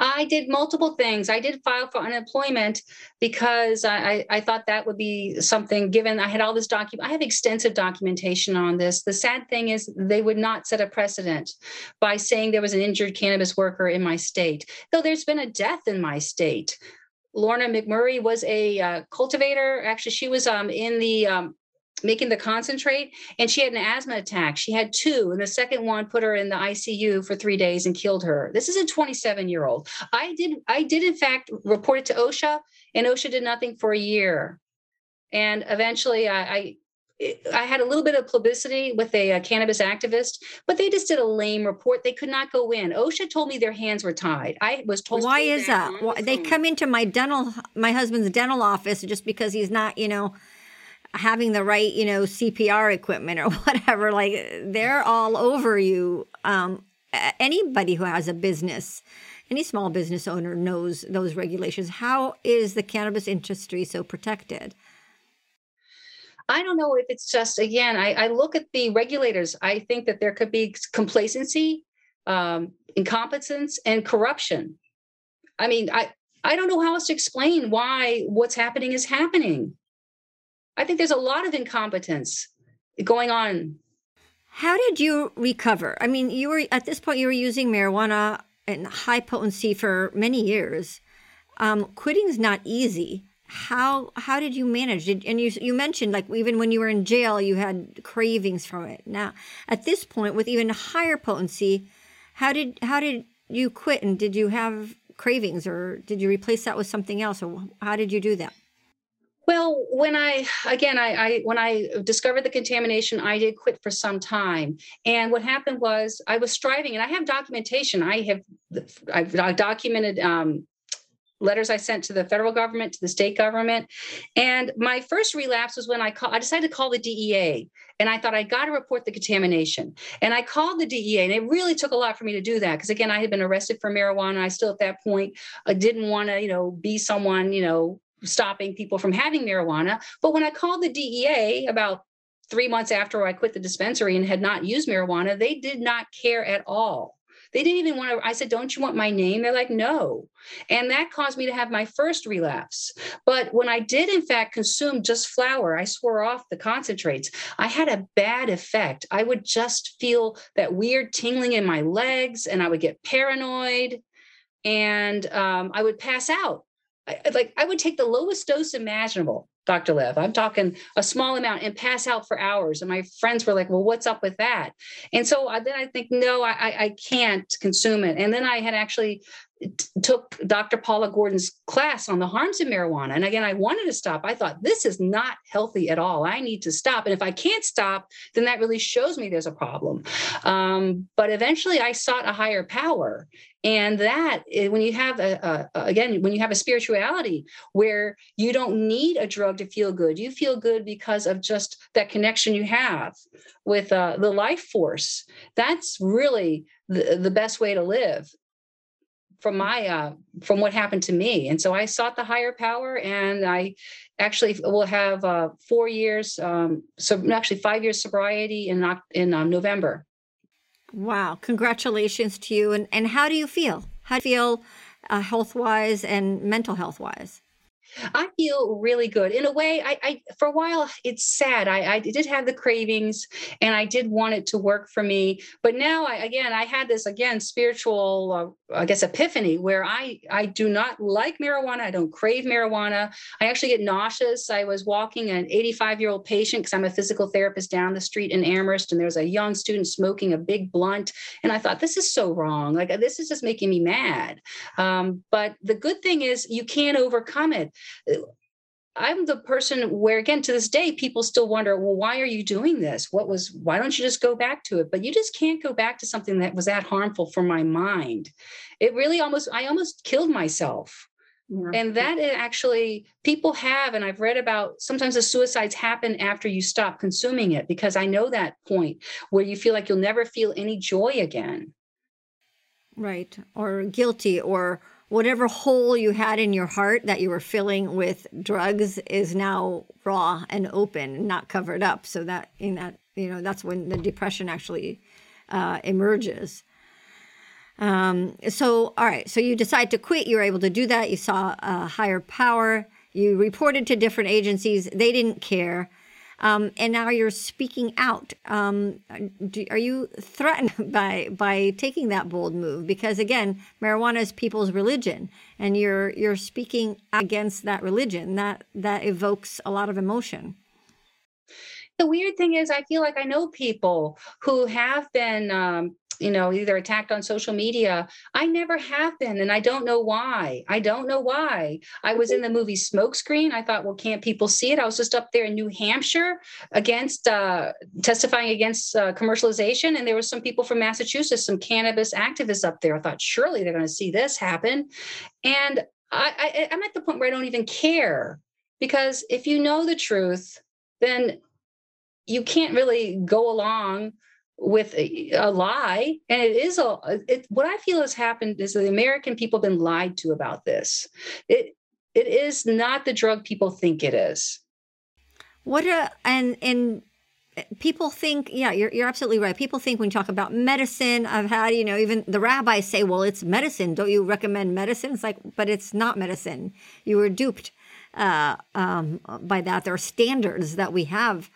S3: I did multiple things. I did file for unemployment because I, I thought that would be something given I had all this document. I have extensive documentation on this. The sad thing is they would not set a precedent by saying there was an injured cannabis worker in my state, though there's been a death in my state. Lorna McMurrey was a uh, cultivator. Actually, she was um, in the um, making the concentrate and she had an asthma attack she had two and the second one put her in the icu for three days and killed her this is a 27 year old i did i did in fact report it to osha and osha did nothing for a year and eventually i, I I had a little bit of publicity with a, a, cannabis activist, but they just did a lame report. They could not go in. OSHA told me their hands were tied. I was told.
S1: Why is that? Why, they come into my dental, my husband's dental office just because he's not, you know, having the right, you know, CPR equipment or whatever. Like they're all over you. Um, anybody who has a business, any small business owner knows those regulations. How is the cannabis industry so protected?
S3: I don't know if it's just again. I, I look at the regulators. I think that there could be complacency, um, incompetence, and corruption. I mean, I I don't know how else to explain why what's happening is happening. I think there's a lot of incompetence going on.
S1: How did you recover? I mean, you were at this point you were using marijuana and high potency for many years. Um, quitting is not easy. How how did you manage? Did, and you you mentioned like even when you were in jail, you had cravings from it. Now at this point, with even higher potency, how did how did you quit? And did you have cravings, or did you replace that with something else, or how did you do that?
S3: Well, when I again, I, I, when I discovered the contamination, I did quit for some time. And what happened was I was striving, and I have documentation. I have I've documented um, letters I sent to the federal government, to the state government. And my first relapse was when I call, I decided to call the DEA. And I thought I got to report the contamination. And I called the DEA, and it really took a lot for me to do that. Because again, I had been arrested for marijuana. I still at that point I didn't want to, you know, be someone, you know, stopping people from having marijuana. But when I called the DEA about three months after I quit the dispensary and had not used marijuana, they did not care at all. They didn't even want to. I said, Don't you want my name? They're like, No. And that caused me to have my first relapse. But when I did, in fact, consume just flower, I swore off the concentrates. I had a bad effect. I would just feel that weird tingling in my legs and I would get paranoid and um, I would pass out. I, like I would take the lowest dose imaginable, Dr. Lev. I'm talking a small amount and pass out for hours. And my friends were like, well, what's up with that? And so uh, then I think, no, I, I can't consume it. And then I had actually took Dr. Paula Gordon's class on the harms of marijuana. And again, I wanted to stop. I thought this is not healthy at all. I need to stop. And if I can't stop, then that really shows me there's a problem. Um, but eventually I sought a higher power. And that, eh, when you have a, a, again, when you have a spirituality where you don't need a drug to feel good, you feel good because of just that connection you have with uh, the life force. That's really the, the best way to live from my uh, from what happened to me and so i sought the higher power and i actually will have uh, four years um, so actually five years sobriety in in um, november
S1: wow congratulations to you and and how do you feel how do you feel uh, health wise and mental health wise
S3: I feel really good. In a way, I, I for a while it's sad. I, I did have the cravings and I did want it to work for me. But now I again I had this again spiritual uh, I guess epiphany where I I do not like marijuana. I don't crave marijuana. I actually get nauseous. I was walking an 85 year old patient because I'm a physical therapist down the street in Amherst and there was a young student smoking a big blunt and I thought this is so wrong. Like this is just making me mad. Um, but the good thing is you can't overcome it. I'm the person where, again, to this day, people still wonder, well, why are you doing this? What was, why don't you just go back to it? But you just can't go back to something that was that harmful for my mind. It really almost, I almost killed myself. Yeah. And that actually, people have, and I've read about sometimes the suicides happen after you stop consuming it because I know that point where you feel like you'll never feel any joy again.
S1: Right. Or guilty or, whatever hole you had in your heart that you were filling with drugs is now raw and open, not covered up. So that in that you know that's when the depression actually uh, emerges. Um, so all right, so you decide to quit. You were able to do that. You saw a higher power. You reported to different agencies. They didn't care. Um, and now you're speaking out. Um, do, are you threatened by by taking that bold move? Because again, marijuana is people's religion, and you're you're speaking against that religion. That that evokes a lot of emotion.
S3: The weird thing is, I feel like I know people who have been um, you know, either attacked on social media. I never have been, and I don't know why. I don't know why. I was in the movie Smokescreen. I thought, well, can't people see it? I was just up there in New Hampshire against uh, testifying against uh, commercialization, and there were some people from Massachusetts, some cannabis activists up there. I thought, surely they're going to see this happen, and I, I, I'm at the point where I don't even care because if you know the truth, then you can't really go along with a, a, lie and it is a it, what i feel has happened is the american people have been lied to about this. It it is not the drug people think it is.
S1: What a and and people think yeah you're, you're absolutely right. People think when you talk about medicine i've had you know even the rabbis say well it's medicine. Don't you recommend medicine? It's like but it's not medicine. You were duped uh, um, by that. There are standards that we have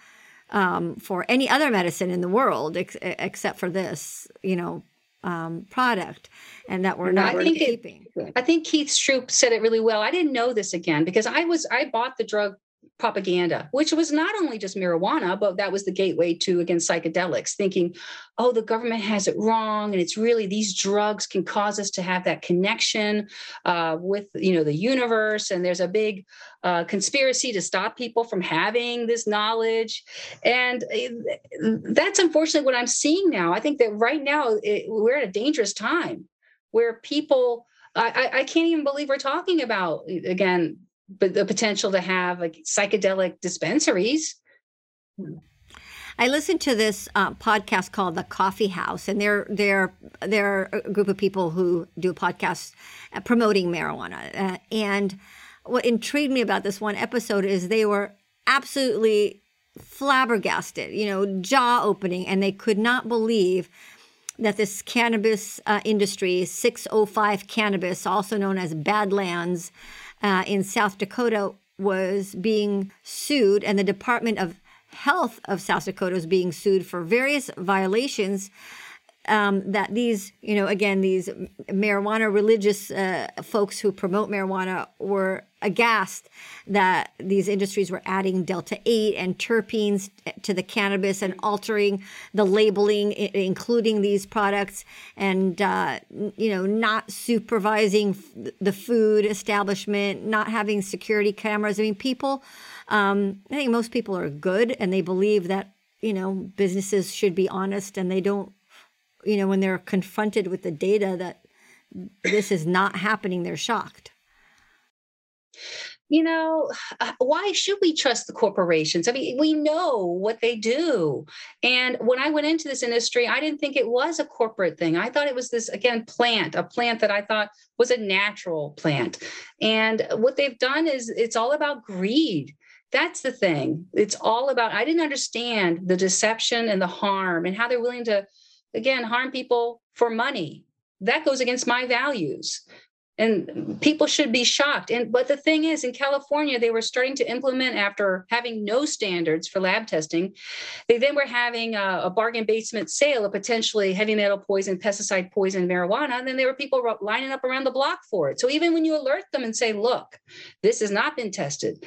S1: um, for any other medicine in the world ex- except for this, you know, um, product, and that we're not I think keeping.
S3: It, I think Keith Stroup said it really well. I didn't know this again because I was I bought the drug propaganda, which was not only just marijuana, but that was the gateway to against psychedelics, thinking, oh, the government has it wrong. And it's really these drugs can cause us to have that connection uh, with, you know, the universe. And there's a big uh, conspiracy to stop people from having this knowledge. And eh, that's unfortunately what I'm seeing now. I think that right now it, we're at a dangerous time where people I, I, can't even believe we're talking about again but the potential to have like psychedelic dispensaries.
S1: I listened to this uh, podcast called The Coffee House, and they're they're they're a group of people who do podcasts uh, promoting marijuana. Uh, and what intrigued me about this one episode is they were absolutely flabbergasted, you know, jaw opening, and they could not believe that this cannabis uh, industry, 605 cannabis, also known as Badlands, uh, in South Dakota was being sued, and the Department of Health of South Dakota was being sued for various violations um, that these, you know, again, these marijuana religious uh, folks who promote marijuana were aghast that these industries were adding delta 8 and terpenes to the cannabis and altering the labeling including these products and uh, you know not supervising the food establishment not having security cameras i mean people um, i think most people are good and they believe that you know businesses should be honest and they don't you know, when they're confronted with the data that this is not happening, they're shocked.
S3: You know, uh, why should we trust the corporations? I mean, we know what they do. And when I went into this industry, I didn't think it was a corporate thing. I thought it was this, again, plant, a plant that I thought was a natural plant. And what they've done is it's all about greed. That's the thing. It's all about, I didn't understand the deception and the harm and how they're willing to again harm people for money that goes against my values and people should be shocked. And but the thing is in california they were starting to implement after having no standards for lab testing they then were having a, a bargain basement sale of potentially heavy metal poison pesticide poison marijuana. And then there were people lining up around the block for it. So even when you alert them and say look this has not been tested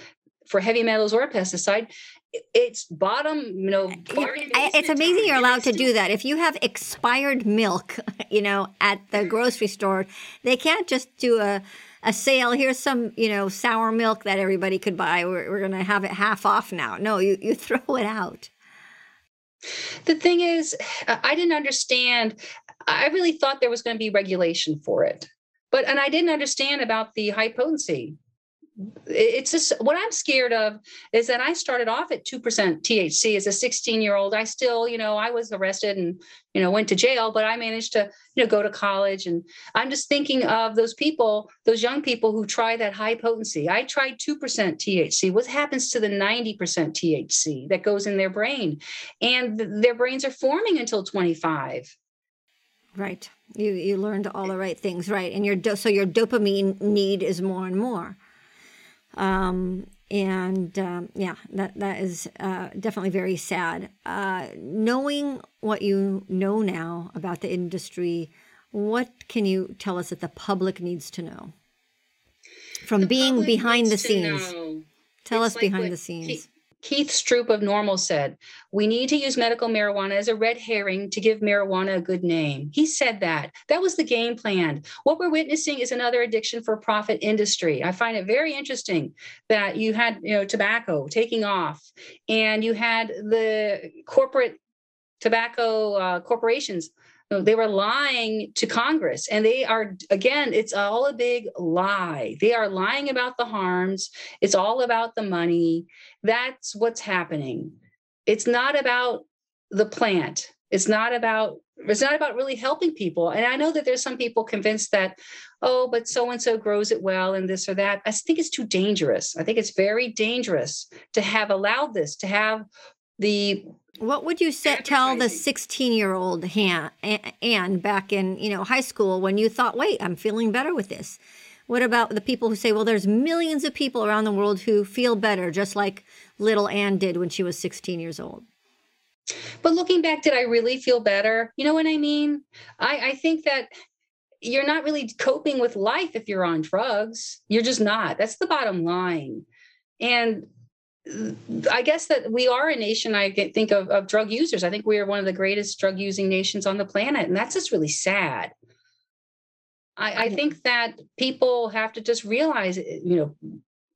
S3: for heavy metals or pesticide it's bottom you know eh, eh,
S1: it's amazing you're allowed to do that. If you have expired milk you know at the grocery store they can't just do a a sale. Here's some you know sour milk that everybody could buy. We're, we're going to have it half off now. No you, you throw it out.
S3: The thing is uh, i didn't understand. I really thought there was going to be regulation for it but and i didn't understand about the high potency it's just what I'm scared of is that I started off at 2% THC as a 16 year old. I still, you know, I was arrested and, you know, went to jail, but I managed to, you know, go to college. And I'm just thinking of those people, those young people who try that high potency. I tried 2% THC. What happens to the 90% THC that goes in their brain? And th- their brains are forming until 25.
S1: Right. You you learned all the right things, right? And your do- so your dopamine need is more and more. Um, and um, yeah, that that is uh, definitely very sad. Uh, knowing what you know now about the industry, what can you tell us that the public needs to know from
S3: The
S1: being behind the scenes?
S3: know.
S1: Tell
S3: It's
S1: us
S3: like
S1: behind the scenes.
S3: Keith Stroup of NORML said, We need to use medical marijuana as a red herring to give marijuana a good name. He said that. That was the game plan. What we're witnessing is another addiction for profit industry. I find it very interesting that you had, you know, tobacco taking off and you had the corporate tobacco uh, corporations they were lying to Congress. And they are, again, it's all a big lie. They are lying about the harms. It's all about the money. That's what's happening. It's not about the plant. It's not about it's not about really helping people. And I know that there's some people convinced that, oh, but so and so grows it well and this or that. I think it's too dangerous. I think it's very dangerous to have allowed this, to have the
S1: What would you tell the 16 year old Anne back in you know high school when you thought, wait, I'm feeling better with this? What about the people who say, well, there's millions of people around the world who feel better, just like little Anne did when she was 16 years old?
S3: But looking back, did I really feel better? You know what I mean? I, I think that you're not really coping with life if you're on drugs. You're just not. That's the bottom line. And I guess that we are a nation, I think of, of drug users. I think we are one of the greatest drug using nations on the planet. And that's just really sad. I, I think that people have to just realize, you know,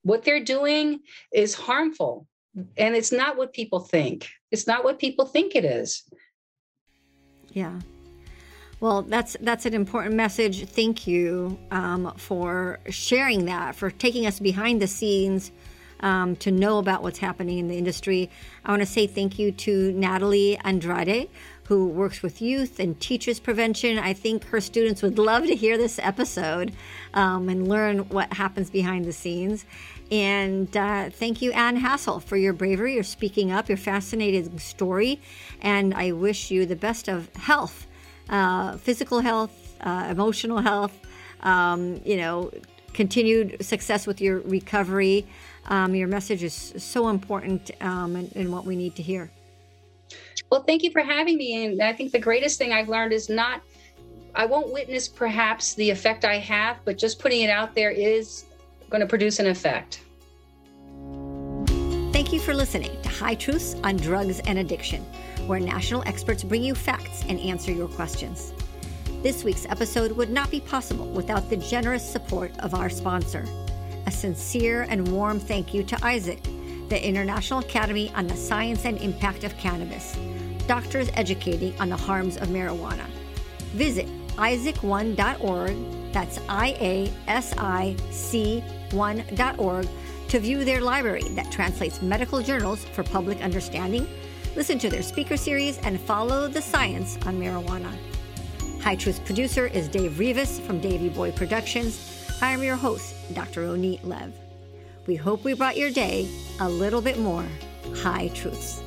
S3: what they're doing is harmful. And it's not what people think. It's not what people think it is.
S1: Yeah. Well, that's that's an important message. Thank you um, for sharing that, for taking us behind the scenes um, to know about what's happening in the industry. I want to say thank you to Natalie Andrade, who works with youth and teaches prevention. I think her students would love to hear this episode um, and learn what happens behind the scenes. And uh, thank you, Anne Hassel, for your bravery, your speaking up, your fascinating story. And I wish you the best of health, uh, physical health, uh, emotional health, um, you know, continued success with your recovery. Um, your message is so important um, and, and what we need to hear.
S3: Well, thank you for having me. And I think the greatest thing I've learned is not, I won't witness perhaps the effect I have, but just putting it out there is going to produce an effect.
S1: Thank you for listening to High Truths on Drugs and Addiction, where national experts bring you facts and answer your questions. This week's episode would not be possible without the generous support of our sponsor. A sincere and warm thank you to IASIC, the International Academy on the Science and Impact of Cannabis, doctors educating on the harms of marijuana. Visit iasic1.org, that's I A S I C 1.org, to view their library that translates medical journals for public understanding, listen to their speaker series, and follow the science on marijuana. High Truth producer is Dave Rivas from Davy Boy Productions. I am your host, Dr. Ronit Lev. We hope we brought your day a little bit more high truths.